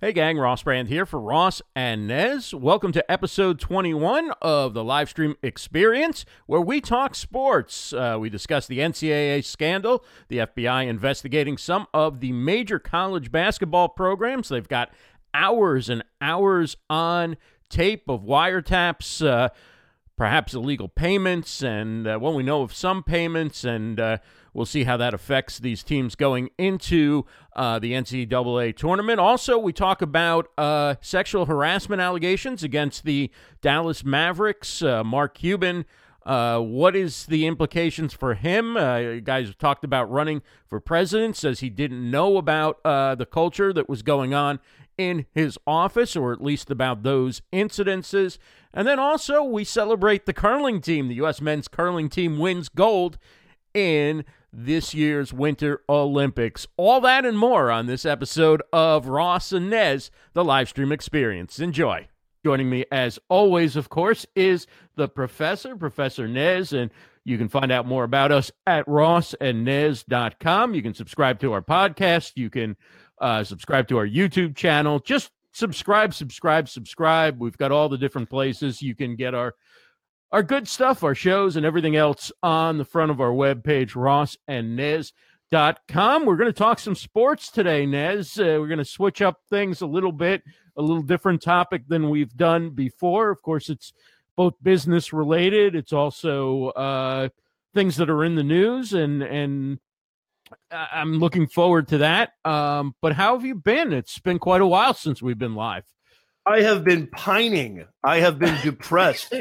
Hey gang, Ross Brand here for Ross and Nez. Welcome to episode 21 of the Livestream Experience, where we talk sports. Uh, we discuss the NCAA scandal, the FBI investigating some of the major college basketball programs. They've got hours and hours on tape of wiretaps. Uh, perhaps illegal payments, and uh, well, we know of some payments, and uh, we'll see how that affects these teams going into uh, the NCAA tournament. Also, we talk about uh, sexual harassment allegations against the Dallas Mavericks. Uh, Mark Cuban. Uh, what is the implications for him? Uh, guys have talked about running for president. Says he didn't know about uh, the culture that was going on in his office, or at least about those incidences. And then also, we celebrate the curling team. The U.S. men's curling team wins gold in this year's Winter Olympics. All that and more on this episode of Ross and Nez, the live stream experience. Enjoy. Joining me, as always, of course, is the professor, Professor Nez, and you can find out more about us at rossandnez.com. You can subscribe to our podcast. You can uh, subscribe to our YouTube channel. Just subscribe, subscribe, subscribe. We've got all the different places you can get our our good stuff, our shows, and everything else on the front of our webpage, rossandnez.com. We're going to talk some sports today, Nez. Uh, we're going to switch up things a little bit, a little different topic than we've done before. Of course, it's both business related. It's also uh, things that are in the news, and and I'm looking forward to that. Um, but how have you been? It's been quite a while since we've been live. I have been pining. I have been depressed.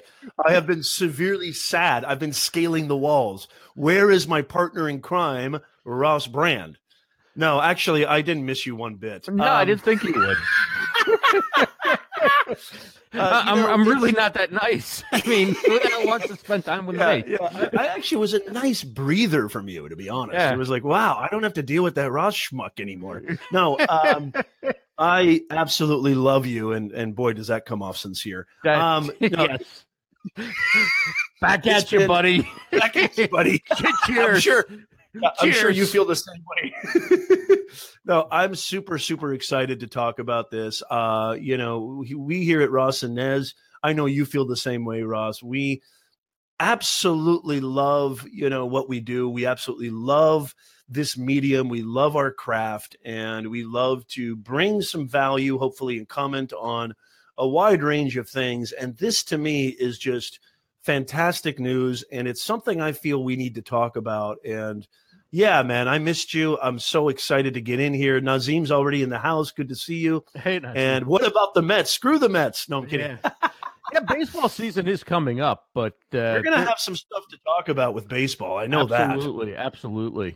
I have been severely sad. I've been scaling the walls. Where is my partner in crime, Ross Brand? No, actually, I didn't miss you one bit. No, um, I didn't think you would. Uh, I'm, know, I'm really not that nice. I mean, who the hell wants to spend time with yeah, me? Yeah, I, I, actually was a nice breather from you, to be honest. Yeah. It was like, wow, I don't have to deal with that Ross schmuck anymore. No, um, I absolutely love you, and and boy, does that come off sincere. That, um, no, yes. Back at you, been, buddy. Back at you, buddy. Cheers. I'm sure. I'm sure you feel the same way. no, I'm super, super excited to talk about this. Uh, you know, we here at Ross and Nez, I know you feel the same way, Ross. We absolutely love, you know, what we do. We absolutely love this medium. We love our craft and we love to bring some value, hopefully, and comment on a wide range of things. And this to me is just fantastic news. And it's something I feel we need to talk about. And yeah, man, I missed you. I'm so excited to get in here. Nazim's already in the house. Good to see you. Hey, Nazim. and what about the Mets? Screw the Mets. No, I'm kidding. Yeah, yeah baseball season is coming up, but uh, we're gonna have some stuff to talk about with baseball. I know absolutely, that. Absolutely, absolutely.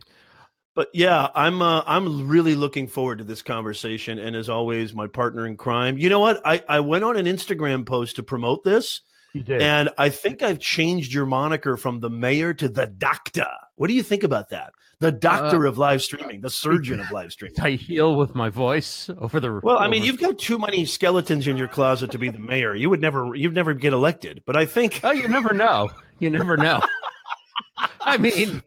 But yeah, I'm uh, I'm really looking forward to this conversation. And as always, my partner in crime. You know what? I I went on an Instagram post to promote this. You did. And I think I've changed your moniker from the mayor to the doctor. What do you think about that? the doctor uh, of live streaming, the surgeon of live streaming. I heal with my voice over the. Well, I mean, you've got too many skeletons in your closet to be the mayor. You would never, you'd never get elected. But I think. Oh, you never know. You never know. I mean,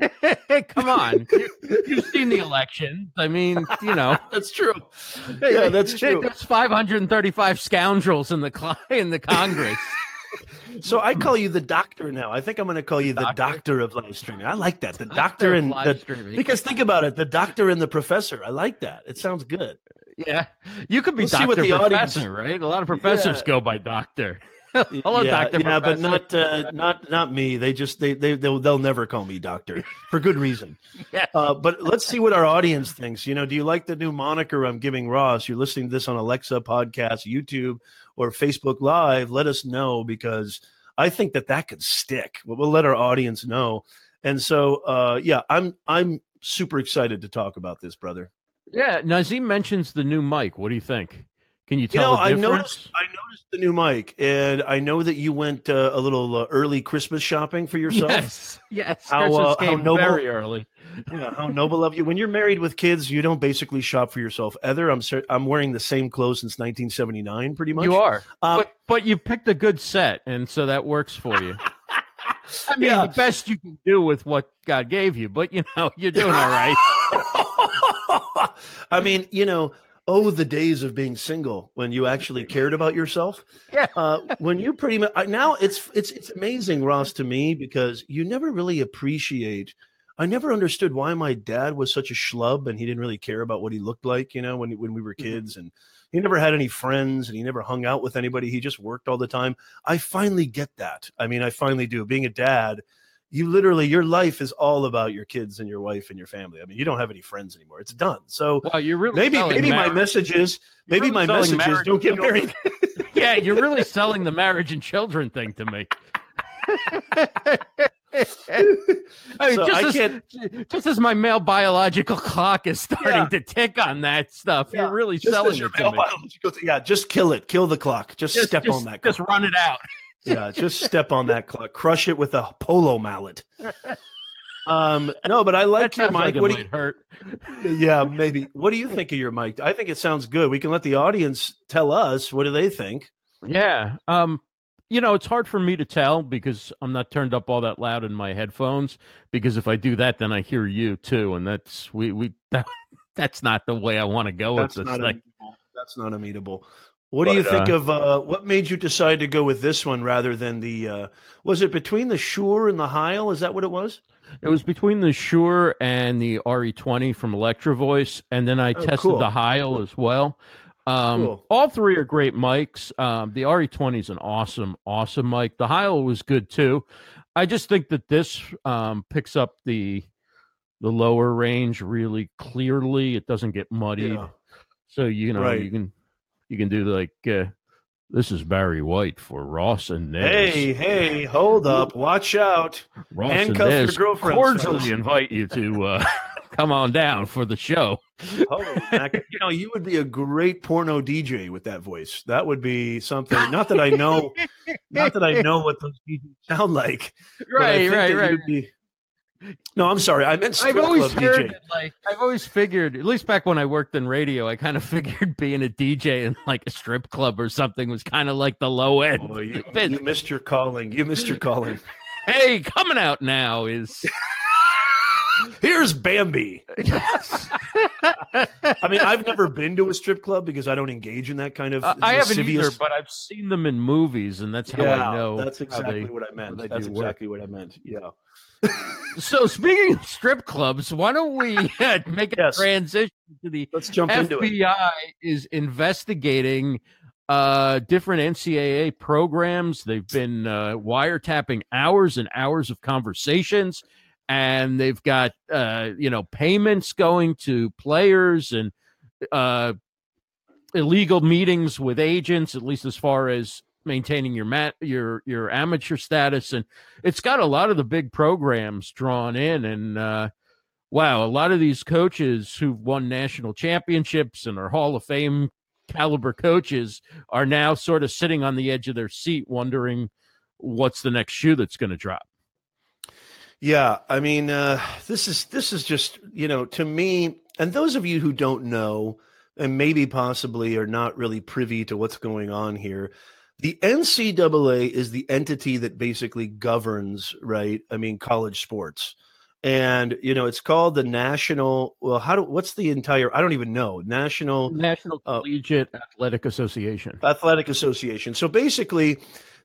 come on, you, have seen the election. I mean, you know, that's true. Yeah, that's true. There's 535 scoundrels in the in the Congress. So I call you the doctor now. I think I'm going to call you the doctor, doctor of live streaming. I like that. The doctor, doctor and the, streaming. because think about it, the doctor and the professor. I like that. It sounds good. Yeah, you could be we'll doctor professor, audience... right? A lot of professors yeah. go by doctor. Hello, yeah, doctor. Yeah, but not uh, not not me. They just they they they'll, they'll never call me doctor for good reason. yeah. Uh, but let's see what our audience thinks. You know, do you like the new moniker I'm giving Ross? You're listening to this on Alexa podcast, YouTube, or Facebook Live. Let us know because I think that that could stick. We'll, we'll let our audience know. And so, uh, yeah, I'm I'm super excited to talk about this, brother. Yeah, Nazim mentions the new mic. What do you think? Can you tell? You know, I noticed. I noticed the new mic, and I know that you went uh, a little uh, early Christmas shopping for yourself. Yes, yes. How, uh, how noble, very early. yeah, how noble of you. When you're married with kids, you don't basically shop for yourself. Either I'm I'm wearing the same clothes since 1979, pretty much. You are, um, but but you picked a good set, and so that works for you. I mean, yeah. the best you can do with what God gave you, but you know, you're doing all right. I mean, you know, oh, the days of being single when you actually cared about yourself. Yeah. Uh, when you pretty much now it's it's it's amazing, Ross, to me because you never really appreciate. I never understood why my dad was such a schlub and he didn't really care about what he looked like, you know, when when we were mm-hmm. kids and he never had any friends and he never hung out with anybody. He just worked all the time. I finally get that. I mean, I finally do. Being a dad, you literally your life is all about your kids and your wife and your family. I mean, you don't have any friends anymore. It's done. So you're really maybe maybe my message is maybe really my message is don't get married. yeah, you're really selling the marriage and children thing to me. I mean, so just, I as, just as my male biological clock is starting yeah. to tick on that stuff, yeah. you're really just selling it to me. Yeah, just kill it. Kill the clock. Just, just step just, on that clock. Just run it out yeah, just step on that clock, crush it with a polo mallet. Um, no, but I like your mic. Like what do you, hurt? Yeah, maybe. What do you think of your mic? I think it sounds good. We can let the audience tell us what do they think. Yeah. Um, you know, it's hard for me to tell because I'm not turned up all that loud in my headphones. Because if I do that, then I hear you too, and that's we we that, that's not the way I want to go that's with this thing. That's not amenable. What but, do you think uh, of uh, what made you decide to go with this one rather than the? Uh, was it between the Shure and the Heil? Is that what it was? It was between the Shure and the RE20 from Electro Voice, and then I oh, tested cool. the Heil as well. Um, cool. All three are great mics. Um, the RE20 is an awesome, awesome mic. The Heil was good too. I just think that this um, picks up the the lower range really clearly. It doesn't get muddied, yeah. so you know right. you can you can do like uh, this is Barry White for Ross and Nez. Hey, hey, hold up, watch out! Ross Handcuff and Nez your girlfriend. Cordially invite you to uh, come on down for the show. oh, you know, you would be a great porno DJ with that voice. That would be something. Not that I know, not that I know what those DJs sound like. Right, right, right. Be, no, I'm sorry. I meant I've always heard DJ. like I've always figured, at least back when I worked in radio, I kind of figured being a DJ in like a strip club or something was kind of like the low end. Oh, you, you missed your calling. You missed your calling. hey, coming out now is Here's Bambi. Yes. I mean, I've never been to a strip club because I don't engage in that kind of. Uh, I haven't either, but I've seen them in movies, and that's how yeah, I know. That's exactly they, what I meant. That's exactly work. what I meant. Yeah. so speaking of strip clubs, why don't we uh, make a yes. transition to the Let's jump FBI into it. is investigating uh, different NCAA programs. They've been uh, wiretapping hours and hours of conversations, and they've got uh, you know payments going to players and uh, illegal meetings with agents, at least as far as maintaining your mat your your amateur status and it's got a lot of the big programs drawn in and uh wow a lot of these coaches who've won national championships and are hall of fame caliber coaches are now sort of sitting on the edge of their seat wondering what's the next shoe that's going to drop yeah i mean uh this is this is just you know to me and those of you who don't know and maybe possibly are not really privy to what's going on here the NCAA is the entity that basically governs, right? I mean, college sports. And you know, it's called the National. Well, how do? What's the entire? I don't even know. National National uh, Collegiate Athletic Association. Athletic Association. So basically,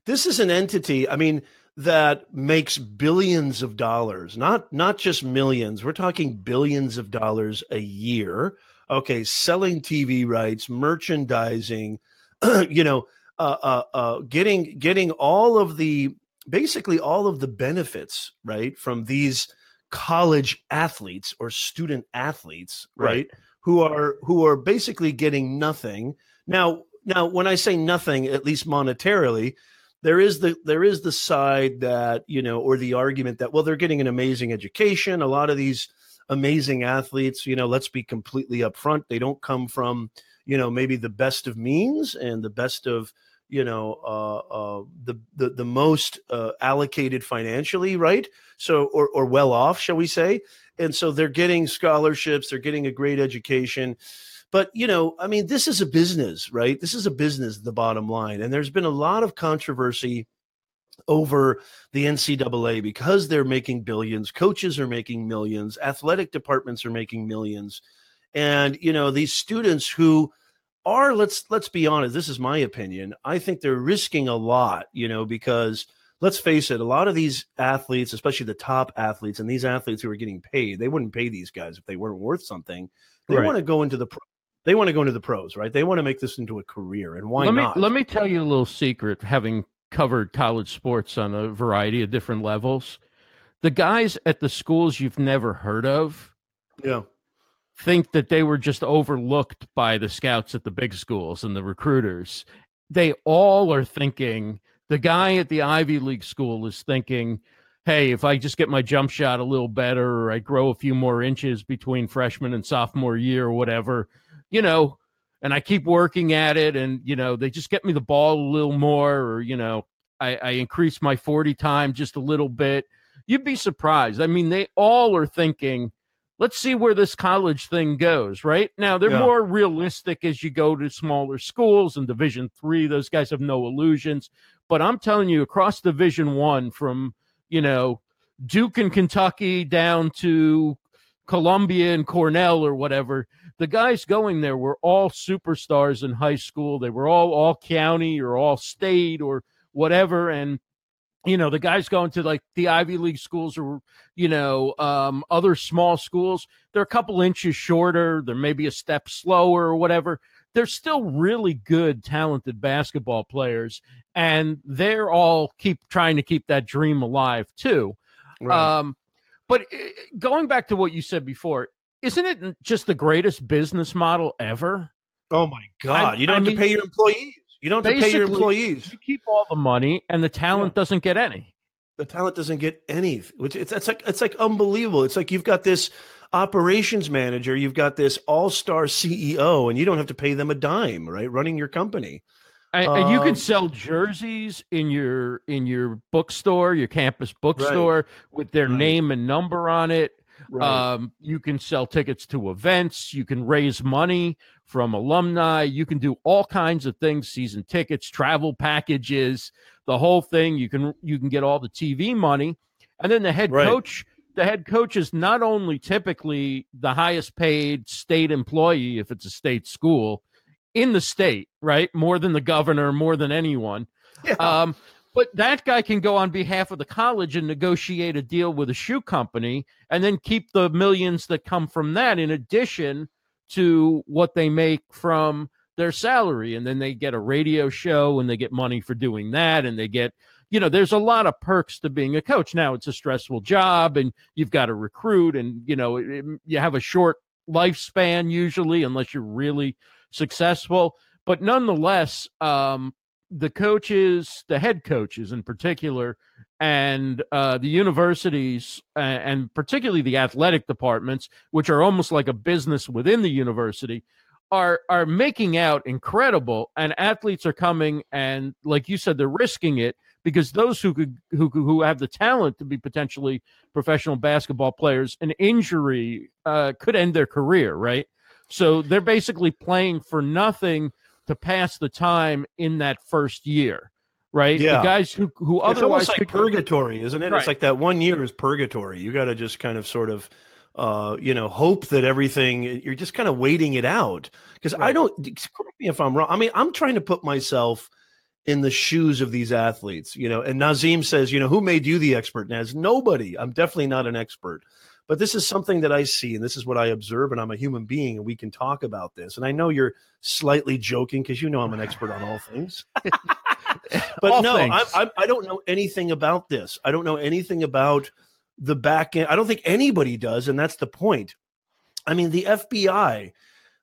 this is an entity. I mean, that makes billions of dollars, not not just millions. We're talking billions of dollars a year. Okay, selling TV rights, merchandising, you know, uh, uh, uh, getting getting all of the basically all of the benefits right from these college athletes or student athletes right, right who are who are basically getting nothing now now when i say nothing at least monetarily there is the there is the side that you know or the argument that well they're getting an amazing education a lot of these amazing athletes you know let's be completely upfront they don't come from you know maybe the best of means and the best of you know uh, uh, the, the the most uh, allocated financially, right? So or or well off, shall we say? And so they're getting scholarships, they're getting a great education. But you know, I mean, this is a business, right? This is a business. The bottom line, and there's been a lot of controversy over the NCAA because they're making billions, coaches are making millions, athletic departments are making millions And you know, these students who are let's let's be honest, this is my opinion. I think they're risking a lot, you know, because let's face it, a lot of these athletes, especially the top athletes and these athletes who are getting paid, they wouldn't pay these guys if they weren't worth something. They right. want to go into the pro- they want to go into the pros, right? They want to make this into a career, and why let not? Let me tell you a little secret. Having covered college sports on a variety of different levels, the guys at the schools you've never heard of, yeah, think that they were just overlooked by the scouts at the big schools and the recruiters. They all are thinking the guy at the Ivy League school is thinking, hey, if I just get my jump shot a little better or I grow a few more inches between freshman and sophomore year or whatever, you know, and I keep working at it and, you know, they just get me the ball a little more or, you know, I, I increase my 40 time just a little bit. You'd be surprised. I mean, they all are thinking, let's see where this college thing goes right now they're yeah. more realistic as you go to smaller schools and division three those guys have no illusions but i'm telling you across division one from you know duke and kentucky down to columbia and cornell or whatever the guys going there were all superstars in high school. They were all all county or all state or whatever. And you know the guys going to like the ivy league schools or you know um, other small schools they're a couple inches shorter. They're maybe a step slower or whatever. They're still really good talented basketball players and they're all keep trying to keep that dream alive too. Right. um, but eh, going back to what you said before isn't it just the greatest business model ever oh my god I, you don't I have mean, to pay your employees you don't have to pay your employees. You keep all the money, and the talent yeah. doesn't get any. The talent doesn't get any. Which it's, it's like it's like unbelievable. It's like you've got this operations manager, you've got this all star CEO, and you don't have to pay them a dime, right? Running your company. And, um, you can um, sell jerseys in your in your bookstore, your campus bookstore, right. with their right. name and number on it. Right. Um, you can sell tickets to events. You can raise money from alumni. You can do all kinds of things: season tickets, travel packages, the whole thing. You can you can get all the TV money, and then the head right. coach. The head coach is not only typically the highest paid state employee if it's a state school in the state, right? More than the governor, more than anyone. Yeah. Um, but that guy can go on behalf of the college and negotiate a deal with a shoe company and then keep the millions that come from that in addition to what they make from their salary. And then they get a radio show and they get money for doing that. And they get, you know, there's a lot of perks to being a coach. Now it's a stressful job and you've got to recruit and, you know, it, you have a short lifespan usually, unless you're really successful. But nonetheless, um, the coaches, the head coaches in particular, and uh, the universities, and particularly the athletic departments, which are almost like a business within the university, are are making out incredible. And athletes are coming, and like you said, they're risking it because those who could who who have the talent to be potentially professional basketball players, an injury uh, could end their career, right? So they're basically playing for nothing to pass the time in that first year, right? Yeah. The guys who who it's otherwise like purgatory, isn't it? Right. It's like that one year is purgatory. You got to just kind of sort of uh, you know, hope that everything you're just kind of waiting it out. Because right. I don't correct me if I'm wrong. I mean, I'm trying to put myself in the shoes of these athletes, you know. And Nazim says, you know, who made you the expert? Naz, nobody. I'm definitely not an expert. But this is something that I see, and this is what I observe, and I'm a human being, and we can talk about this. And I know you're slightly joking because you know I'm an expert on all things. but all no, I, I, I don't know anything about this. I don't know anything about the back end. I don't think anybody does, and that's the point. I mean, the FBI,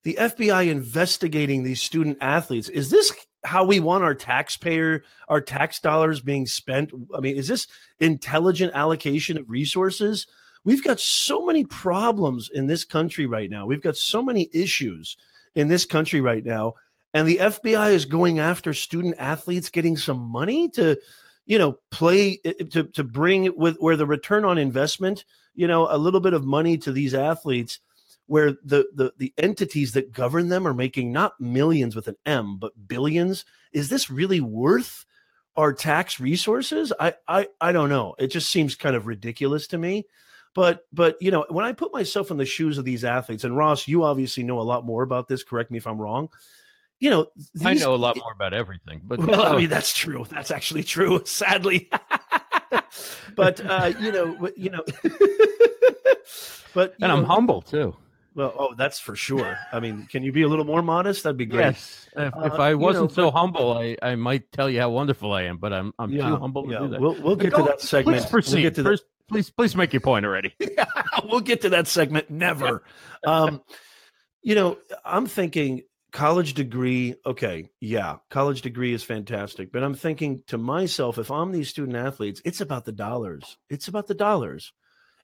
the FBI investigating these student athletes. Is this how we want our taxpayer, our tax dollars being spent? I mean, is this intelligent allocation of resources? We've got so many problems in this country right now. We've got so many issues in this country right now. And the FBI is going after student athletes getting some money to, you know, play eh, eh, to, to bring with where the return on investment, you know, a little bit of money to these athletes where the, the the entities that govern them are making not millions with an M, but billions. Is this really worth our tax resources? I I I don't know. It just seems kind of ridiculous to me. But but you know, when I put myself in the shoes of these athletes, and Ross, you obviously know a lot more about this. Correct me if I'm wrong. You know, these, I know a lot more about everything, but well, I mean that's true. That's actually true. Sadly, but uh, you know, you know, but and I'm humble too. Well, oh, that's for sure. I mean, can you be a little more modest? That'd be great. Yes. If, uh, if I wasn't you know, so but, humble, I, I might tell you how wonderful I am, but I'm I'm yeah, too humble yeah. to do that. We'll we'll get Go, to that segment. Proceed. We'll get to First. Please please make your point already. yeah, we'll get to that segment. Never. um, you know, I'm thinking college degree. Okay, yeah, college degree is fantastic, but I'm thinking to myself, if I'm these student athletes, it's about the dollars. It's about the dollars,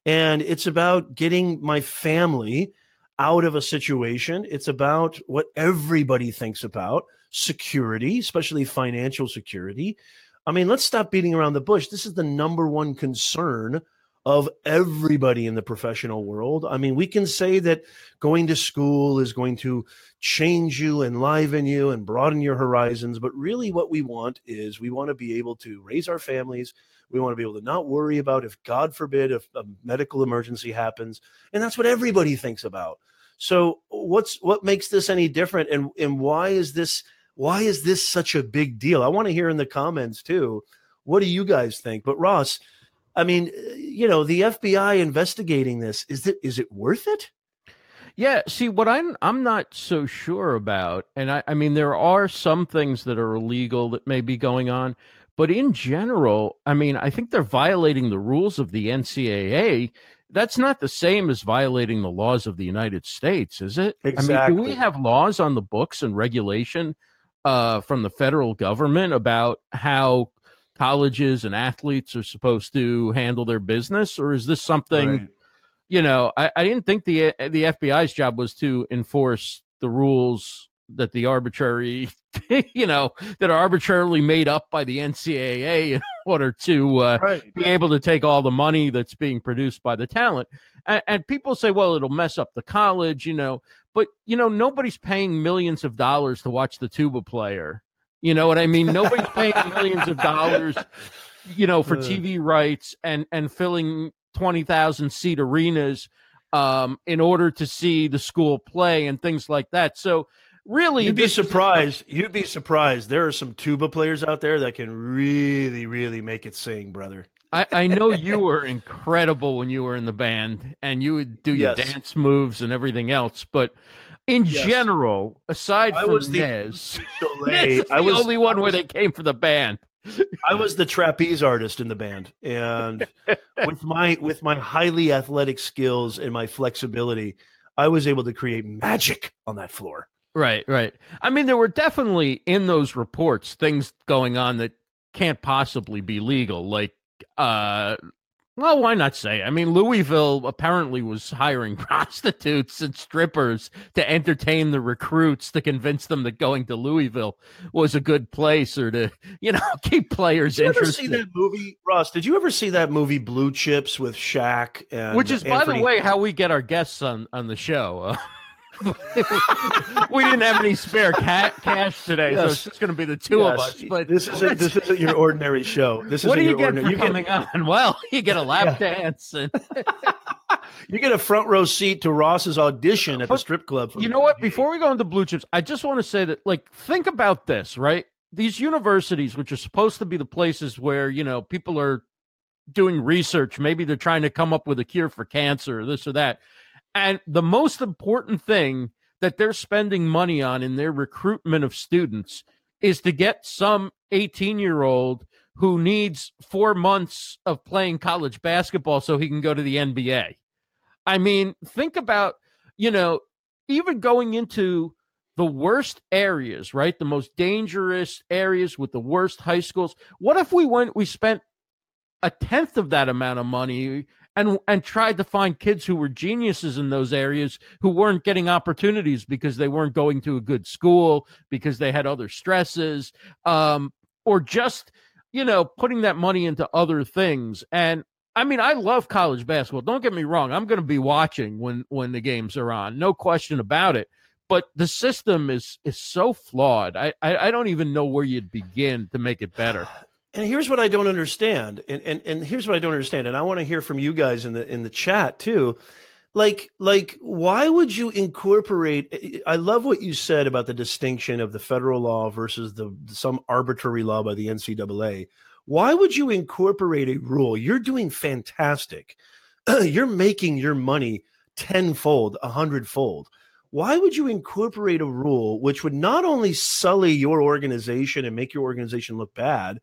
and it's about getting my family out of a situation. It's about what everybody thinks about security, especially financial security. I mean, let's stop beating around the bush. This is the number one concern of everybody in the professional world. I mean, we can say that going to school is going to change you, enliven you, and broaden your horizons. But really, what we want is we want to be able to raise our families. We want to be able to not worry about if, God forbid, if a medical emergency happens. And that's what everybody thinks about. So what's what makes this any different and and why is this why is this such a big deal? I want to hear in the comments too. What do you guys think? But Ross, I mean, eh, you know, the FBI investigating this, is it is it worth it? Yeah, see what I'm I'm not so sure about. And I, I mean there are some things that are illegal that may be going on, but in general, I mean, I think they're violating the rules of the NCAA that's not the same as violating the laws of the United States, is it? Exactly. I mean, do we have laws on the books and regulation uh, from the federal government about how colleges and athletes are supposed to handle their business, or is this something? Right. You know, I, I didn't think the the FBI's job was to enforce the rules that the arbitrary, you know, that are arbitrarily made up by the NCAA in order to uh, right. be able to take all the money that's being produced by the talent. And, and, people say, well, it'll mess up the college, you know, but you know, nobody's paying millions of dollars to watch the tuba player. You know what I mean? Nobody's paying millions of dollars, you know, for TV rights and and filling twenty thousand seat arenas um, in order to see the school play and things like that. So really you'd be surprised you'd be surprised there are some tuba players out there that can really really make it sing brother I, I know you were incredible when you were in the band and you would do your yes. dance moves and everything else but in yes. general aside I from was the, Nez, Nez I was the only one was, where they came for the band I was the trapeze artist in the band, and with my with my highly athletic skills and my flexibility, I was able to create magic on that floor. Right, right. I mean, there were definitely in those reports things going on that can't possibly be legal. Like, uh, well, why not say? I mean, Louisville apparently was hiring prostitutes and strippers to entertain the recruits to convince them that going to Louisville was a good place or to, you know, keep players did you interested. Ever see that movie, Ross? Did you ever see that movie Blue Chips with Shaq? And Which is, Anthony- by the way, how we get our guests on on the show. Uh, we didn't have any spare ca- cash today, yes. so it's just going to be the two yes. of us. But this isn't this isn't your ordinary show. This is what do you get for you coming get... on? Well, you get a lap yeah. dance and. you get a front row seat to Ross's audition at but the strip club. You know what? Before we go into blue chips, I just want to say that, like, think about this, right? These universities, which are supposed to be the places where you know people are doing research, maybe they're trying to come up with a cure for cancer, or this or that. And the most important thing that they're spending money on in their recruitment of students is to get some 18 year old who needs four months of playing college basketball so he can go to the NBA. I mean, think about, you know, even going into the worst areas, right? The most dangerous areas with the worst high schools. What if we went, we spent a tenth of that amount of money and and tried to find kids who were geniuses in those areas who weren't getting opportunities because they weren't going to a good school because they had other stresses um, or just you know putting that money into other things and I mean, I love college basketball. Don't get me wrong. I'm going to be watching when when the games are on, no question about it. But the system is is so flawed. I I, I don't even know where you'd begin to make it better. And here's what I don't understand. And, and and here's what I don't understand. And I want to hear from you guys in the in the chat too. Like like why would you incorporate I love what you said about the distinction of the federal law versus the some arbitrary law by the NCAA. Why would you incorporate a rule? You're doing fantastic. You're making your money tenfold, a hundredfold why would you incorporate a rule which would not only sully your organization and make your organization look bad,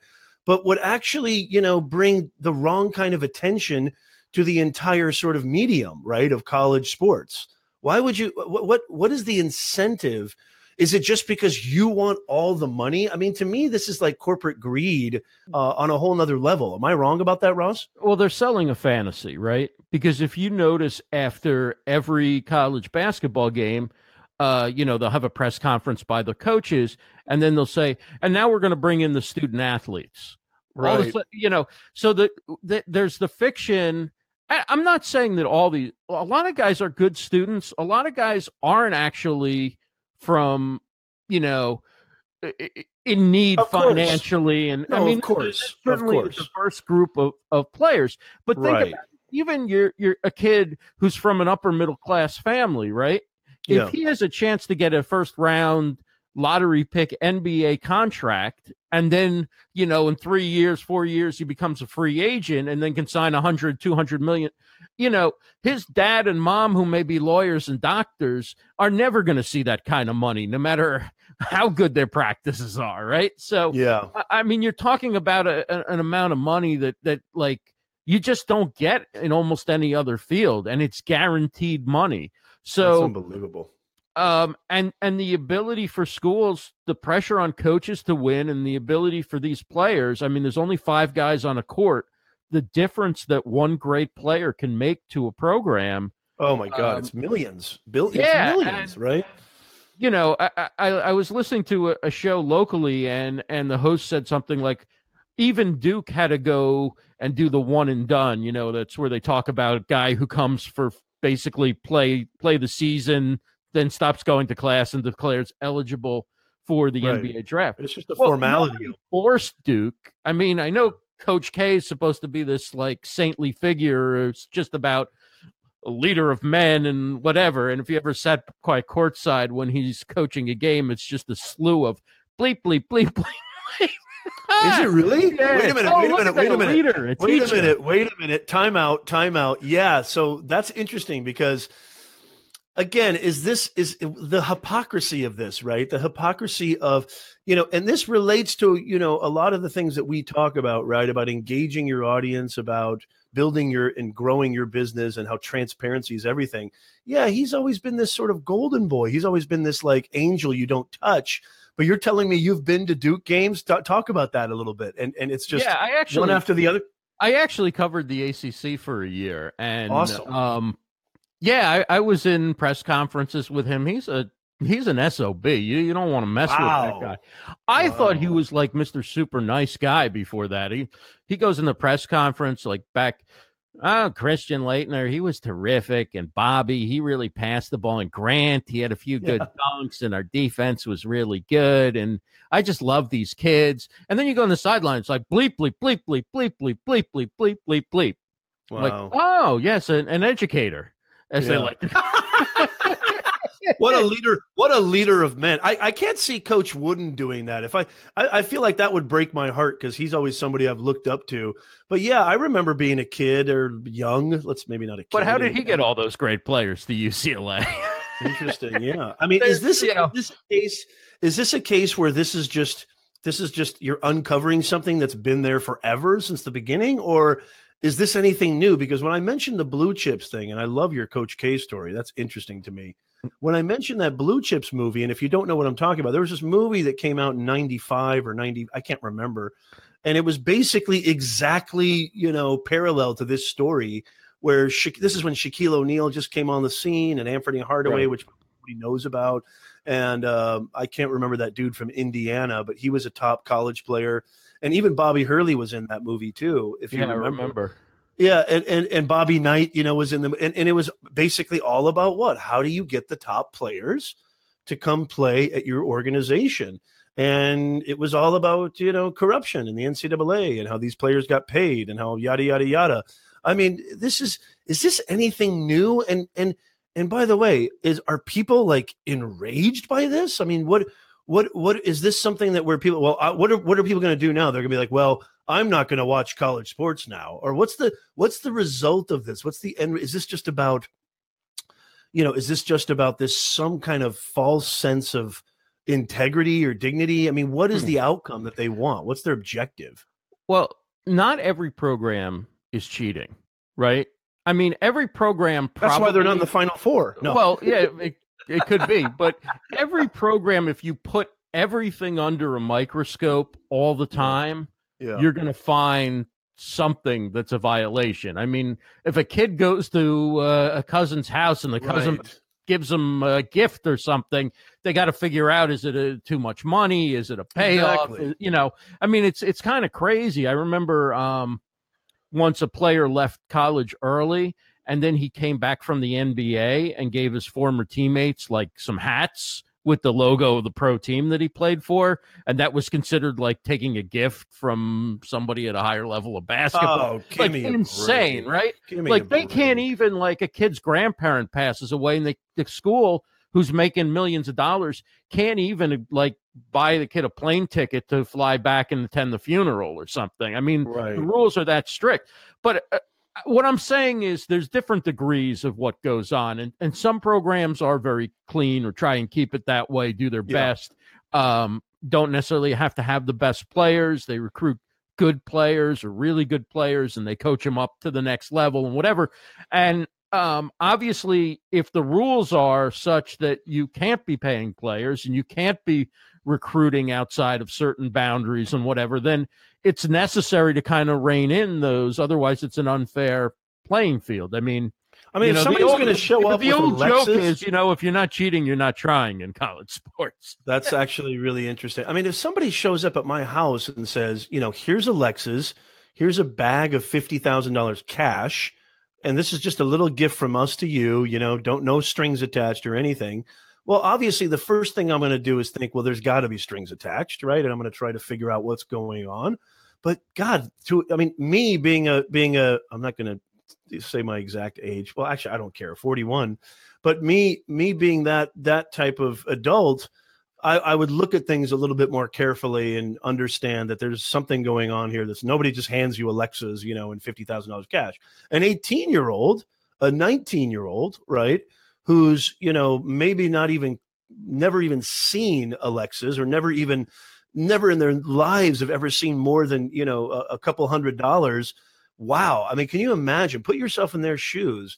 but would actually, you know, bring the wrong kind of attention to the entire sort of medium, right, of college sports? Why would you what what, what is the incentive is it just because you want all the money? I mean, to me, this is like corporate greed uh, on a whole nother level. Am I wrong about that, Ross? Well, they're selling a fantasy, right? Because if you notice after every college basketball game, uh, you know, they'll have a press conference by the coaches, and then they'll say, and now we're going to bring in the student athletes. Right. you know, so the, the there's the fiction. I, I'm not saying that all the a lot of guys are good students. A lot of guys aren't actually from you know in need financially and no, i mean of course certainly of course. the first group of, of players but think right. about even you're you're a kid who's from an upper middle class family right if Yeah. he has a chance to get a first round lottery pick nba contract and then you know in three years four years he becomes a free agent and then can sign 100 200 million. You know his dad and mom who may be lawyers and doctors are never going to see that kind of money no matter how good their practices are right? So yeah. I- i mean you're talking about a, an amount of money that that like you just don't get in almost any other field and it's guaranteed money. That's so unbelievable um and and the ability for schools the pressure on coaches to win and the ability for these players i mean there's only five guys on a court the difference that one great player can make to a program oh my god Um, it's millions billions yeah, millions and- right? you know i i, I was listening to a, a show locally and and the host said something like even duke had to go and do the one and done you know that's where they talk about a guy who comes for basically play play the season then stops going to class and declares eligible for the Right. nba draft it's just a Well, formality forced Duke. I mean, I know Coach K is supposed to be this like saintly figure. It's just about a leader of men and whatever. And if you ever sat quite courtside when he's coaching a game, it's just a slew of bleep bleep bleep bleep. is it really Yeah. wait a minute Oh, wait a minute wait a oh, minute leader, a wait a minute wait a minute time out time out yeah so that's interesting because again is this is the hypocrisy of this right? The hypocrisy of you know and this relates to you know a lot of the things that we talk about right? About engaging your audience about building your and growing your business and how transparency is everything. Yeah he's always been this sort of golden boy. He's always been this like angel you don't touch but you're telling me you've been to duke games? Ta- talk about that a little bit. And and it's just yeah, I actually one after the other. I actually covered the ACC for a year, and Awesome. um, yeah, I, I was in press conferences with him. He's a he's an sob. You you don't want to mess Wow. with that guy. I thought he was like Mister Super Nice Guy before that. He he goes in the press conference like back. Oh, Christian Laettner, he was terrific, and Bobby, he really passed the ball. And Grant, he had a few good dunks, and our defense was really good. And I just love these kids. And then you go on the sidelines like bleep, bleep, bleep, bleep, bleep, bleep, bleep, bleep, bleep, bleep, bleep. Like, oh, yes, an, an educator, as they like. what a leader what a leader of men i, I can't see coach wooden doing that if i i, I feel like that would break my heart because he's always somebody i've looked up to but yeah i remember being a kid or young let's maybe not a kid But how did he get all those great players to UCLA? interesting yeah i mean is this You know. is this a case is this a case where this is just this is just you're uncovering something that's been there forever since the beginning or is this anything new? Because when i mentioned the blue chips thing and i love your coach k story that's interesting to me. When i mentioned that blue chips movie and if you don't know what i'm talking about there was this movie that came out in 95 or 90 i can't remember and it was basically exactly you know parallel to this story where this is when Shaquille O'Neal just came on the scene and Anthony Hardaway, Right. which nobody knows about, and um, I can't remember that dude from Indiana, but he was a top college player, and even Bobby Hurley was in that movie too. If you yeah, remember. remember. Yeah, and, and and Bobby Knight, you know, was in the and, and it was basically all about what? How do you get the top players to come play at your organization. And it was all about, you know, corruption in the NCAA and how these players got paid and how yada yada yada. I mean, this is is this anything new? And and and by the way, is are people like enraged by this? I mean, what what what is this something that where people well uh, what are what are people going to do now? They're going to be like, well, I'm not going to watch college sports now. Or what's the what's the result of this? What's the end? Is this just about you know, is this just about this some kind of false sense of integrity or dignity? I mean, what is hmm. the outcome that they want? What's their objective? Well, not every program is cheating, right? I mean, every program. Probably, That's why they're not in the final four. No. Well, yeah, it, could be, but every program, if you put everything under a microscope all the time, yeah. you're going to find something that's a violation. I mean, if a kid goes to uh, a cousin's house and the cousin right. gives them a gift or something, they got to figure out is it a, too much money? Is it a payoff? Exactly. You know, I mean, it's it's kind of crazy. I remember um, once a player left college early and then he came back from the NBA and gave his former teammates like some hats with the logo of the pro team that he played for and that was considered like taking a gift from somebody at a higher level of basketball oh, like insane right like they can't even like a kid's grandparent passes away and they, the school who's making millions of dollars can't even like buy the kid a plane ticket to fly back and attend the funeral or something. I mean, right. the rules are that strict. But uh, what I'm saying is there's different degrees of what goes on, and and some programs are very clean or try and keep it that way, do their yeah. best. Um, don't necessarily have to have the best players. They recruit good players or really good players, and they coach them up to the next level and whatever. And um, obviously, if the rules are such that you can't be paying players and you can't be recruiting outside of certain boundaries and whatever, then it's necessary to kind of rein in those. Otherwise, it's an unfair playing field. I mean, I mean, you know, somebody's going to show up. The old joke is, you know, if you're not cheating, you're not trying in college sports. That's actually really interesting. I mean, if somebody shows up at my house and says, you know, here's a Lexus, here's a bag of fifty thousand dollars cash and this is just a little gift from us to you you know don't no strings attached or anything well obviously the first thing i'm going to do is think well there's got to be strings attached right? And i'm going to try to figure out what's going on. But god to i mean me being a being a i'm not going to say my exact age. Well actually i don't care 41 but me me being that that type of adult I, I, would look at things a little bit more carefully and understand that there's something going on here that's nobody just hands you Alexas, you know, and fifty thousand dollars cash. An 18 year old, a 19 year old, right, who's you know maybe not even never even seen Alexas or never even never in their lives have ever seen more than you know a, a couple hundred dollars. Wow, I mean, can you imagine? Put yourself in their shoes.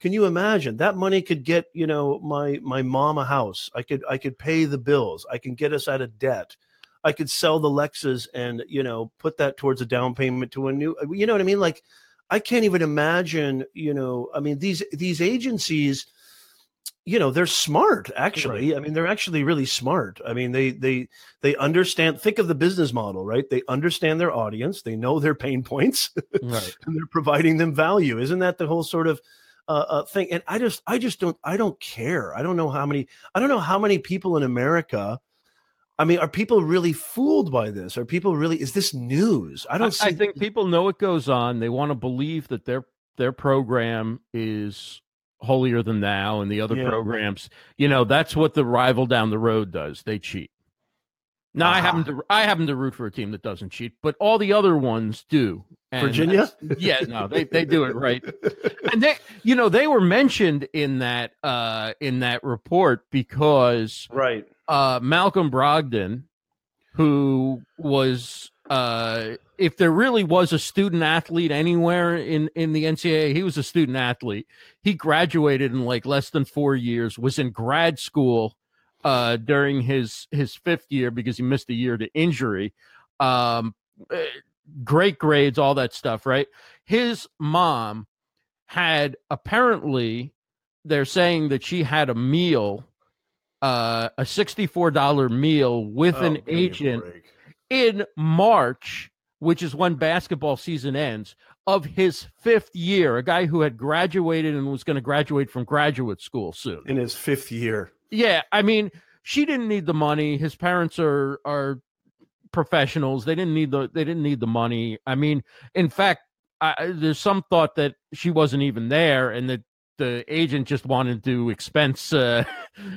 Can you imagine? That money could get you know my my mom a house. I could i could pay the bills. I can get us out of debt. I could sell the lexus and you know put that towards a down payment to a new you know what i mean? Like i can't even imagine you know i mean these these agencies you know they're smart actually right. i mean they're actually really smart i mean they they they understand think of the business model right they understand their audience they know their pain points right. and they're providing them value isn't that the whole sort of uh, uh, thing. And I just, I just don't, I don't care. I don't know how many, I don't know how many people in America. I mean, are people really fooled by this? Are people really? Is this news? I don't. I, I think people know it goes on. They want to believe that their their program is holier than thou, and the other yeah. programs. You know, that's what the rival down the road does. They cheat. Now uh-huh. I happen to I happen to root for a team that doesn't cheat, but all the other ones do. And Virginia? Yeah, no, they, they do it right. And they you know, they were mentioned in that uh in that report because right. Uh Malcolm Brogdon, who was uh if there really was a student athlete anywhere in in the NCAA, he was a student athlete. He graduated in like less than 4 years, was in grad school uh, during his his fifth year because he missed a year to injury. Um, eh, great grades, all that stuff, right? His mom had apparently they're saying that she had a meal, uh, a sixty-four dollar meal with oh, an agent in March, which is when basketball season ends, of his fifth year. A guy who had graduated and was going to graduate from graduate school soon in his fifth year. Yeah, I mean, she didn't need the money. His parents are are professionals. They didn't need the they didn't need the money. I mean, in fact, I, there's some thought that she wasn't even there, and that the agent just wanted to expense uh,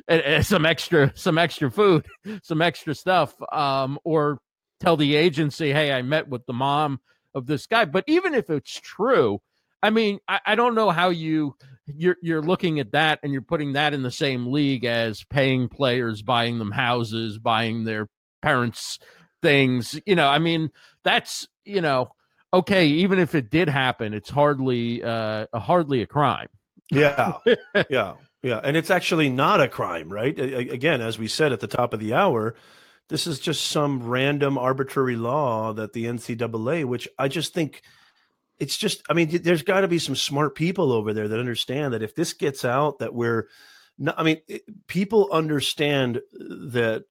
some extra some extra food, some extra stuff, um, or tell the agency, "Hey, I met with the mom of this guy." But even if it's true, I mean, I, I don't know how you you're you're looking at that and you're putting that in the same league as paying players, buying them houses, buying their parents things. You know, I mean, that's you know, okay. Even if it did happen, it's hardly uh, hardly a crime. Yeah, yeah, yeah, and it's actually not a crime, right? Again, as we said at the top of the hour, this is just some random arbitrary law that the NCAA, which I just think it's just i mean there's got to be some smart people over there that understand that if this gets out that we're not, i mean people understand that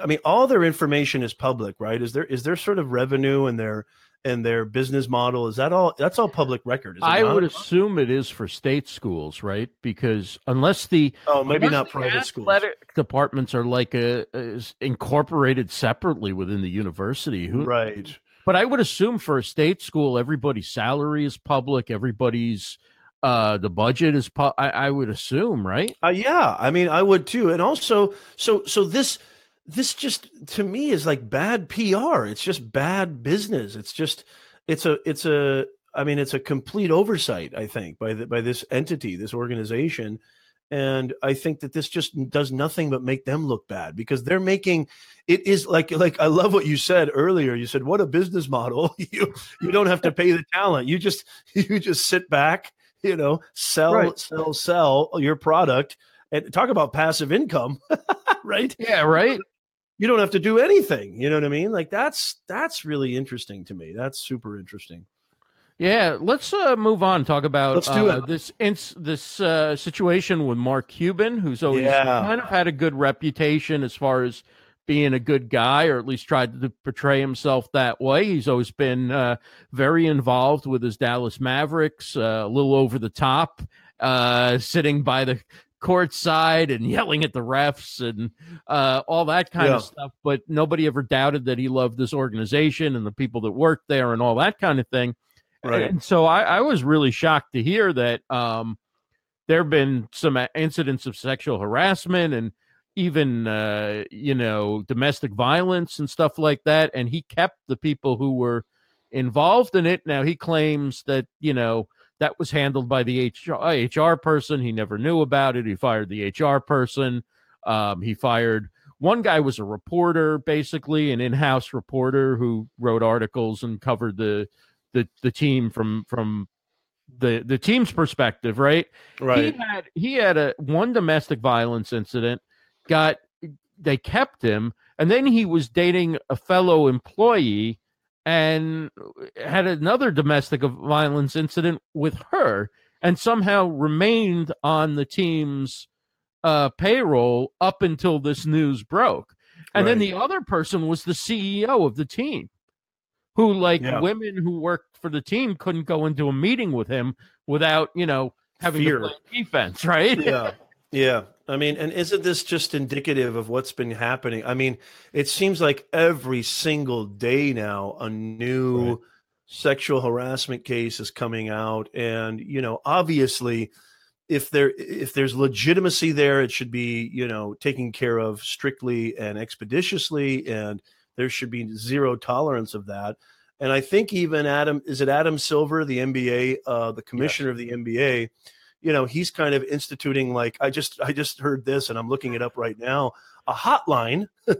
i mean all their information is public right? Is there is there sort of revenue and their and their business model is that all that's all public record i would assume it is for state schools right because unless the oh maybe not private schools departments are like a, a, incorporated separately within the university who right but I would assume for a state school, everybody's salary is public. Everybody's uh the budget is pu- I, I would assume, right? Uh, yeah, I mean, I would too. And also, so so this this just to me is like bad PR. It's just bad business. It's just it's a it's a I mean, it's a complete oversight. I think by the, by this entity, this organization and i think that this just does nothing but make them look bad because they're making it is like like i love what you said earlier you said what a business model you you don't have to pay the talent you just you just sit back you know sell right. sell sell your product and talk about passive income right yeah right you don't have to do anything you know what i mean like that's that's really interesting to me that's super interesting yeah, let's uh, move on. Talk about uh, this ins- this uh, situation with Mark Cuban, who's always yeah. kind of had a good reputation as far as being a good guy, or at least tried to portray himself that way. He's always been uh, very involved with his Dallas Mavericks, uh, a little over the top, uh, sitting by the court side and yelling at the refs and all that kind yeah. of stuff. But nobody ever doubted that he loved this organization and the people that worked there and all that kind of thing. Right. And so I, I was really shocked to hear that um, there have been some incidents of sexual harassment and even uh, you know domestic violence and stuff like that. And he kept the people who were involved in it. Now he claims that you know that was handled by the HR, HR person. He never knew about it. He fired the HR person. Um, he fired one guy was a reporter, basically an in-house reporter who wrote articles and covered the the the team from from the the team's perspective, right? Right. He had he had a one domestic violence incident, got they kept him, and then he was dating a fellow employee and had another domestic violence incident with her and somehow remained on the team's uh, payroll up until this news broke. And right. then the other person was the CEO of the team who like yeah. women who worked for the team couldn't go into a meeting with him without you know having Fear. to play defense, right? Yeah, yeah. I mean, and isn't this just indicative of what's been happening? I mean, it seems like every single day now a new right. sexual harassment case is coming out, and you know, obviously. If there if there's legitimacy there, it should be you know taken care of strictly and expeditiously, and there should be zero tolerance of that. And I think even Adam is it Adam Silver, the NBA, uh, the commissioner yes. of the NBA, you know, he's kind of instituting like I just I just heard this and I'm looking it up right now, a hotline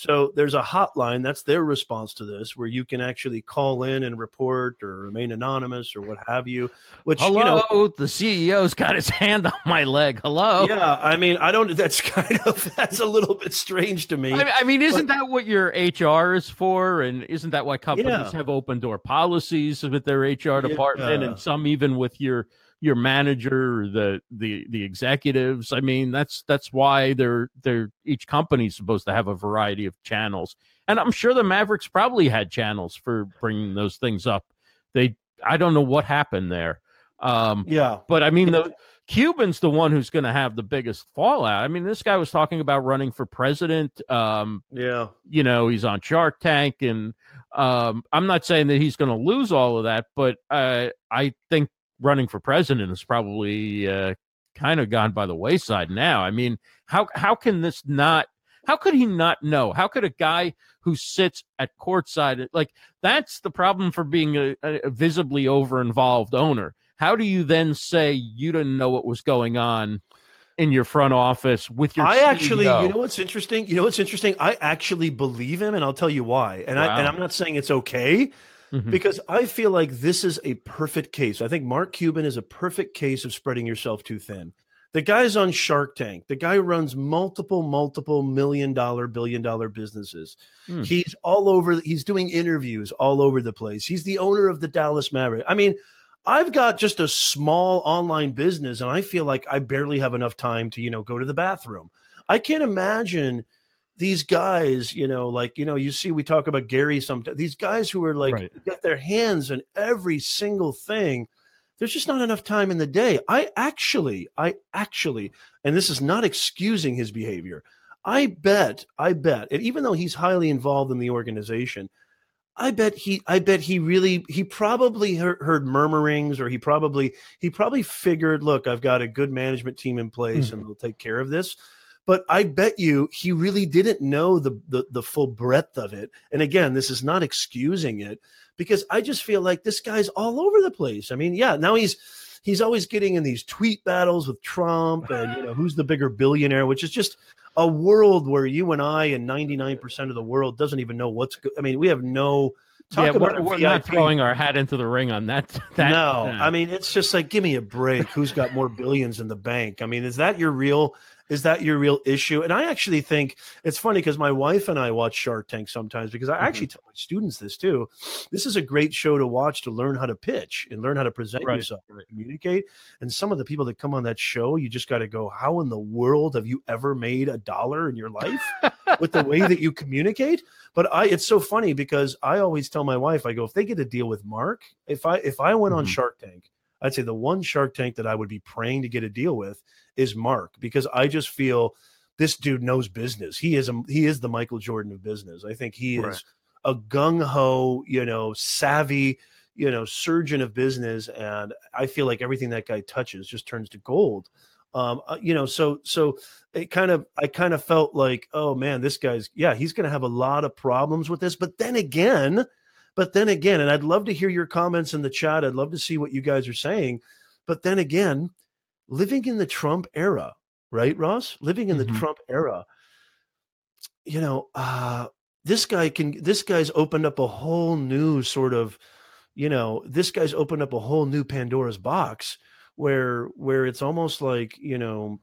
So there's a hotline. That's their response to this, where you can actually call in and report or remain anonymous or what have you. Which hello, you know, the CEO's got his hand on my leg. Hello. Yeah, I mean, I don't. That's kind of that's a little bit strange to me. I mean, isn't but, that what your HR is for? And isn't that why companies yeah. have open door policies with their HR department, yeah. and some even with your your manager, the the the executives. I mean, that's that's why they're they're each company's supposed to have a variety of channels. And I'm sure the Mavericks probably had channels for bringing those things up. They I don't know what happened there. Um, yeah, but I mean the Cuban's the one who's going to have the biggest fallout. I mean, this guy was talking about running for president. Um, yeah, you know, he's on Shark Tank, and um, I'm not saying that he's going to lose all of that, but uh, I think running for president is probably uh, kind of gone by the wayside now. I mean, how how can this not? How could he not know? How could a guy who sits at courtside like that's the problem for being a, a visibly over involved owner? How do you then say you didn't know what was going on in your front office with your? I CEO? actually, you know what's interesting? You know what's interesting? I actually believe him, and I'll tell you why. And wow. I and I'm not saying it's okay. Mm-hmm. Because I feel like this is a perfect case. I think Mark Cuban is a perfect case of spreading yourself too thin. The guy's on Shark Tank. The guy runs multiple, multiple million dollar, billion dollar businesses. Mm. He's all over. He's doing interviews all over the place. He's the owner of the Dallas Mavericks. I mean, I've got just a small online business and I feel like I barely have enough time to, you know, go to the bathroom. I can't imagine these guys, you know, like, you know, you see, we talk about Gary sometimes, these guys who are like, right. got their hands in every single thing. There's just not enough time in the day. I actually, I actually, and this is not excusing his behavior. I bet, I bet, and even though he's highly involved in the organization, I bet he I bet he really he probably heard, heard, murmurings or he probably he probably figured look I've got a good management team in place mm-hmm. and they'll take care of this but I bet you he really didn't know the, the the full breadth of it and again this is not excusing it because I just feel like this guy's all over the place I mean yeah now he's he's always getting in these tweet battles with Trump and you know who's the bigger billionaire which is just a world where you and I and 99% of the world doesn't even know what's good. I mean, we have no talk yeah, about we're, we're not throwing our hat into the ring on that. that no, I mean, it's just like, give me a break. Who's got more billions in the bank? I mean, is that your real is that your real issue? And I actually think it's funny because my wife and I watch Shark Tank sometimes because I mm-hmm. actually tell my students this too. This is a great show to watch to learn how to pitch and learn how to present right. yourself, and communicate. And some of the people that come on that show, you just got to go, how in the world have you ever made a dollar in your life with the way that you communicate? But I, it's so funny because I always tell my wife, I go, if they get a deal with Mark, if I if I went mm-hmm. on Shark Tank I'd say the one Shark Tank that I would be praying to get a deal with is Mark because I just feel this dude knows business. He is a he is the Michael Jordan of business. I think he right. is a gung ho, you know, savvy, you know, surgeon of business, and I feel like everything that guy touches just turns to gold. Um, uh, you know, so so it kind of I kind of felt like, oh man, this guy's yeah, he's going to have a lot of problems with this. But then again, but then again, and I'd love to hear your comments in the chat. I'd love to see what you guys are saying. But then again, living in the Trump era, right, Ross? Living in mm-hmm. the Trump era, you know, uh, this guy can, this guy's opened up a whole new sort of, you know, this guy's opened up a whole new Pandora's box where, where it's almost like, you know,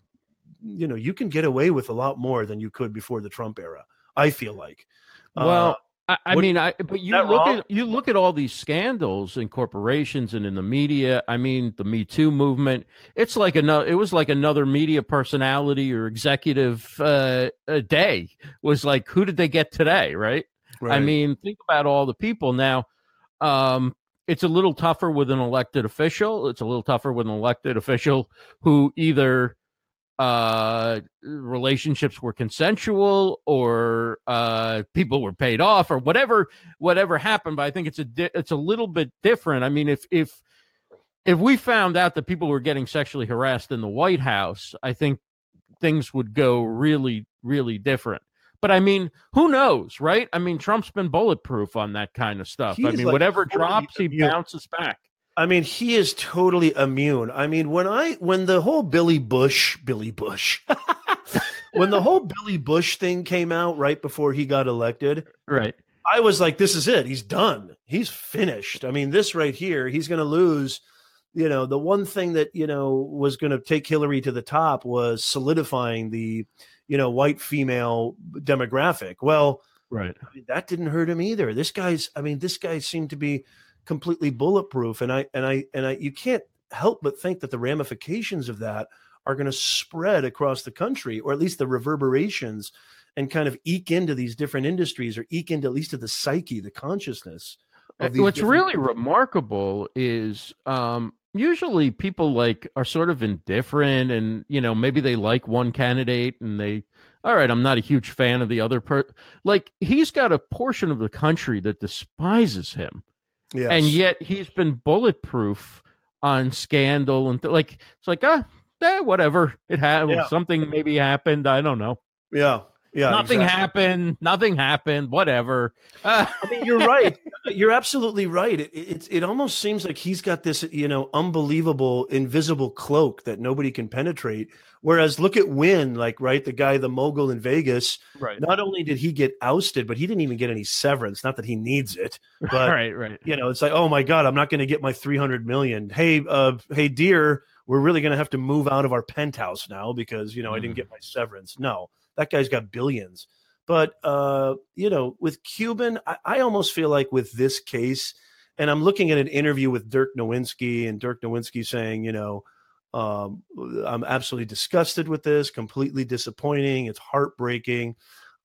you know, you can get away with a lot more than you could before the Trump era. I feel like. Well, I, I mean, I but you look wrong? at you look at all these scandals in corporations and in the media. I mean, the Me Too movement. It's like another. It was like another media personality or executive uh, a day. Was like, who did they get today? Right? right? I mean, think about all the people now. Um, it's a little tougher with an elected official. It's a little tougher with an elected official who either uh relationships were consensual or uh people were paid off or whatever whatever happened but i think it's a di- it's a little bit different i mean if if if we found out that people were getting sexually harassed in the white house i think things would go really really different but I mean, who knows, right? I mean, Trump's been bulletproof on that kind of stuff. He's I mean, like whatever drops, he bounces back. I mean, he is totally immune. I mean, when I when the whole Billy Bush, Billy Bush, when the whole Billy Bush thing came out right before he got elected, right? I was like, this is it. He's done. He's finished. I mean, this right here, he's going to lose. You know, the one thing that you know was going to take Hillary to the top was solidifying the, you know, white female demographic. Well, right, I mean, that didn't hurt him either. This guy's. I mean, this guy seemed to be completely bulletproof and i and i and i you can't help but think that the ramifications of that are going to spread across the country or at least the reverberations and kind of eke into these different industries or eke into at least to the psyche the consciousness what's really remarkable is um usually people like are sort of indifferent and you know maybe they like one candidate and they all right i'm not a huge fan of the other per like he's got a portion of the country that despises him yes. and yet he's been bulletproof on scandal and th- like it's like ah eh, whatever it had yeah. something maybe happened i don't know yeah yeah, nothing exactly. happened. Nothing happened. Whatever. Uh, I mean, you're right. You're absolutely right. It, it it almost seems like he's got this, you know, unbelievable invisible cloak that nobody can penetrate. Whereas, look at Wynn, like right, the guy, the mogul in Vegas. Right. Not only did he get ousted, but he didn't even get any severance. Not that he needs it, but right, right. You know, it's like, oh my god, I'm not going to get my 300 million. Hey, uh, hey, dear, we're really going to have to move out of our penthouse now because you know mm. I didn't mm. get my severance. No that guy's got billions. But uh, you know, with Cuban, I, I almost feel like with this case, and I'm looking at an interview with Dirk Nowitzki, and Dirk Nowitzki saying, you know, um, I'm absolutely disgusted with this, completely disappointing. It's heartbreaking.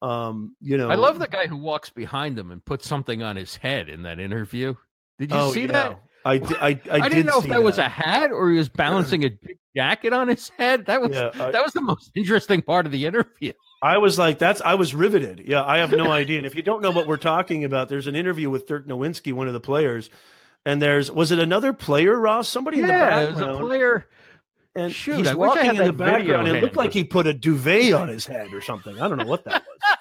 Um, you know, I love the guy who walks behind him and puts something on his head in that interview. Did you oh, see yeah. that? I, I, I, I didn't know if that, that, was a hat or he was balancing a jacket on his head. That was yeah, I, that was the most interesting part of the interview. I was like, that's I was riveted. Yeah, I have no idea. And if you don't know what we're talking about, there's an interview with Dirk Nowinski, one of the players, and there's was it another player, Ross? Somebody yeah, in the background. it was a player. And Shoot, he's I walking in the background. It looked like he put a duvet on his head or something. I don't know what that was.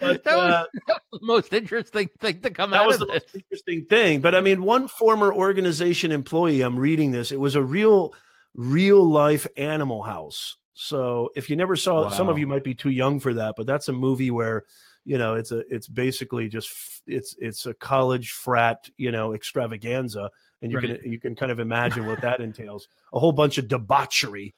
But, that, was, uh, that, was, the most interesting thing to come out of the this. most interesting thing. But I mean, one former organization employee, I'm reading this, it was a real, real life animal house. So if you never saw wow. some of you might be too young for that, but that's a movie where you know it's a it's basically just it's it's a college frat you know extravaganza and you right. can you can kind of imagine what that entails a whole bunch of debauchery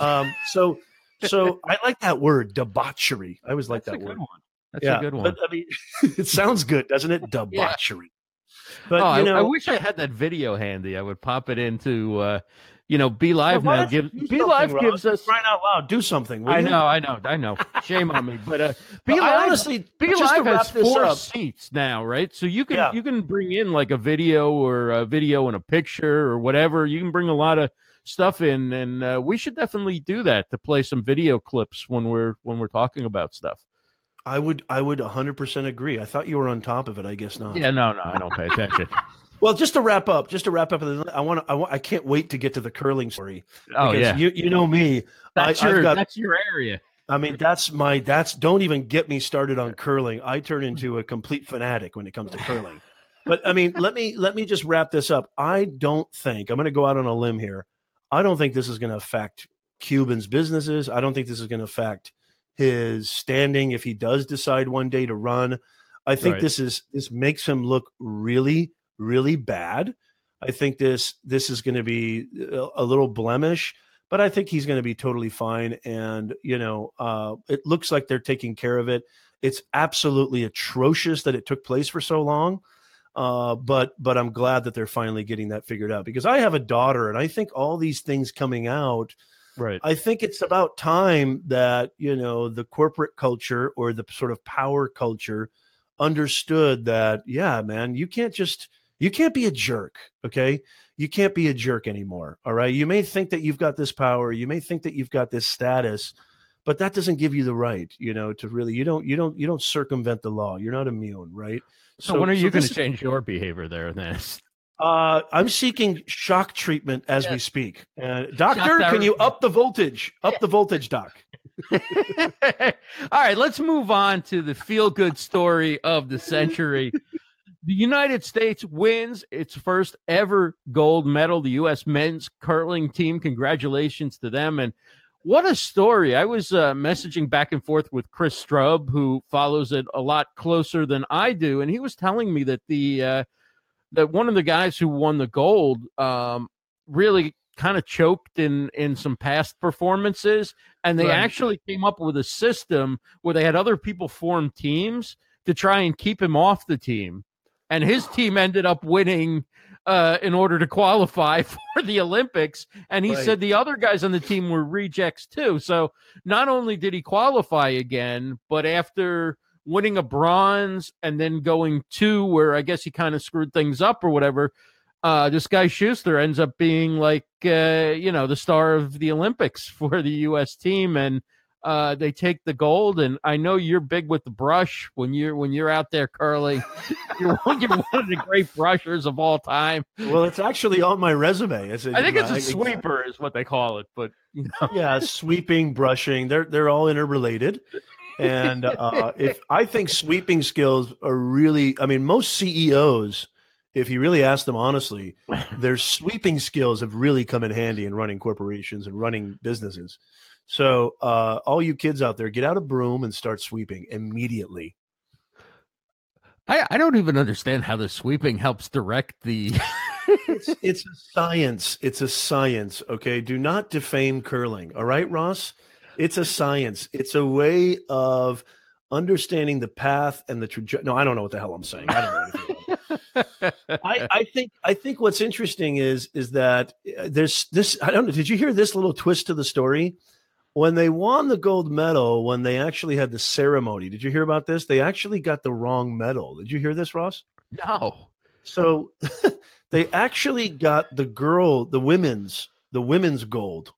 um so so i like that word debauchery i always like that word one. That's yeah, a good one. But, I mean, it sounds good, doesn't it? Debauchery. Yeah. But oh, you know, I, I, wish I had that video handy. I would pop it into, uh, you know, BeLive well, now. Give BeLive gives us right out loud. Do something. I know, I know, I know. Shame on me, but uh, Be but Live. Honestly, BeLive has four up, seats now, right? So you can yeah. you can bring in like a video or a video and a picture or whatever. You can bring a lot of stuff in, and uh, we should definitely do that to play some video clips when we're when we're talking about stuff. I would I would 100% agree. I thought you were on top of it. I guess not. Yeah, no, no, I don't pay attention. well, just to wrap up, just to wrap up, I want I want I can't wait to get to the curling story. Oh yeah, you you know me. That's I, your got, that's your area. I mean, that's my that's don't even get me started on curling. I turn into a complete fanatic when it comes to curling. But I mean, let me let me just wrap this up. I don't think I'm going to go out on a limb here. I don't think this is going to affect Cuban's businesses. I don't think this is going to affect his standing if he does decide one day to run. I think right. this is this makes him look really really bad. I think this this is going to be a, a, little blemish, but I think he's going to be totally fine. And you know, uh, it looks like they're taking care of it. It's absolutely atrocious that it took place for so long, uh, but but I'm glad that they're finally getting that figured out because I have a daughter, and I think all these things coming out Right. I think it's about time that, you know, the corporate culture or the sort of power culture understood that, yeah, man, you can't just, you can't be a jerk. Okay. You can't be a jerk anymore. All right. You may think that you've got this power. You may think that you've got this status, but that doesn't give you the right, you know, to really, you don't, you don't, you don't circumvent the law. You're not immune. Right. So, so when are you so going to change your behavior there then? Uh, I'm seeking shock treatment as we speak. Uh, doctor, can you up the voltage? Up the voltage, doc. All right, let's move on to the feel good story of the century. the United States wins its first ever gold medal. The U.S. men's curling team, congratulations to them. And what a story. I was uh, messaging back and forth with Chris Strub, who follows it a lot closer than I do. And he was telling me that the, uh, that one of the guys who won the gold um, really kind of choked in in some past performances and they right. actually came up with a system where they had other people form teams to try and keep him off the team and his team ended up winning uh, in order to qualify for the Olympics. And he right. said the other guys on the team were rejects too. So not only did he qualify again, but after winning a bronze and then going two, where I guess he kind of screwed things up or whatever. uh, this guy Shuster ends up being like, uh, you know, the star of the Olympics for the U.S. team, and uh, they take the gold. And I know you're big with the brush when you're when you're out there curling. you're, one, you're one of the great brushers of all time. Well, it's actually on my resume. It's a, I think it's a sweeper, is what they call it. But you know. yeah, sweeping, brushing, they're they're all interrelated. And uh, if I think sweeping skills are really, I mean, most CEOs if you really ask them honestly, their sweeping skills have really come in handy in running corporations and running businesses. So, uh, all you kids out there, get out a broom and start sweeping immediately. I, I don't even understand how the sweeping helps direct the. it's, it's a science. It's a science. Okay. Do not defame curling. All right, Ross? It's a science. It's a way of understanding the path and the trajectory. No, I don't know what the hell I'm saying. I don't know. I, I, think I think what's interesting is is that uh, there's this. I don't know. Did you hear this little twist to the story? When they won the gold medal, when they actually had the ceremony, did you hear about this? They actually got the wrong medal. Did you hear this, Ross? No. So they actually got the girl, the women's, the women's gold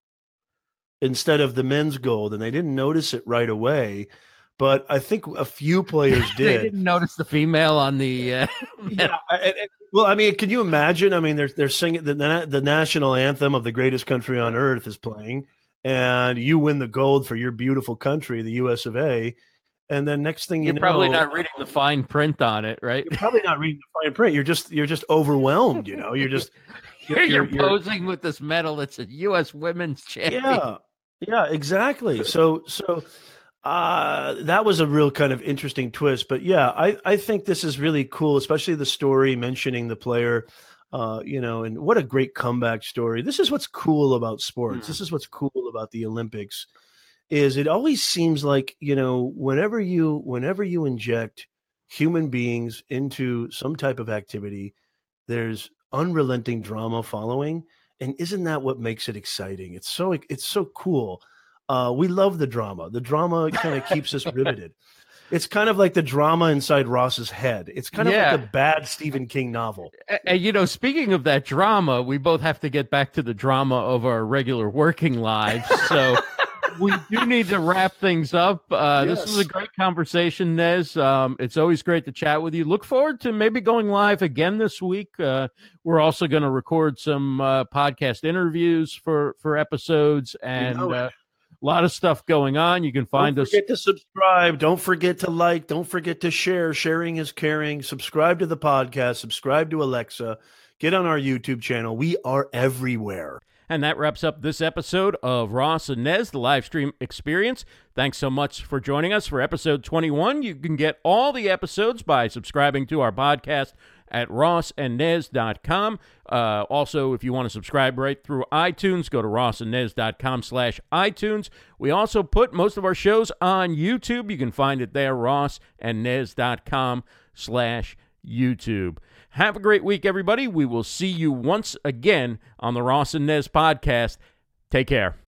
instead of the men's gold, and they didn't notice it right away but I think a few players did. they didn't notice the female on the. Uh, yeah, well, I mean, can you imagine? I mean, they're they're singing the the national anthem of the greatest country on earth is playing, and you win the gold for your beautiful country, the U.S. of A. And then next thing you you're know, probably not reading the fine print on it, right? You're probably not reading the fine print. You're just you're just overwhelmed. You know, you're just you're, you're, you're posing with this medal. It's a U.S. Women's champion. Yeah, yeah, exactly. So so uh, that was a real kind of interesting twist. But yeah, I, I think this is really cool, especially the story mentioning the player, uh, you know, and what a great comeback story. This is what's cool about sports. Mm. This is what's cool about the Olympics is it always seems like, you know, whenever you whenever you inject human beings into some type of activity, there's unrelenting drama following. And isn't that what makes it exciting? It's so it's so cool uh, we love the drama. The drama kind of keeps us riveted. It's kind of like the drama inside Ross's head. It's kind of yeah. like a bad Stephen King novel. And, you know, speaking of that drama, we both have to get back to the drama of our regular working lives. So we do need to wrap things up. Uh, yes. This was a great conversation, Nez. Um, it's always great to chat with you. Look forward to maybe going live again this week. Uh, we're also going to record some uh, podcast interviews for for episodes and. You know a lot of stuff going on. You can find Don't us. Forget to subscribe. Don't forget to like. Don't forget to share. Sharing is caring. Subscribe to the podcast. Subscribe to Alexa. Get on our YouTube channel. We are everywhere. And that wraps up this episode of Ross and Nez, the live stream experience. Thanks so much for joining us for episode 21. You can get all the episodes by subscribing to our podcast at rossandnez.com. Uh, also, if you want to subscribe right through iTunes, go to rossandnez.com slash iTunes. We also put most of our shows on YouTube. You can find it there, rossandnez.com slash YouTube. Have a great week, everybody. We will see you once again on the Ross and Nez podcast. Take care.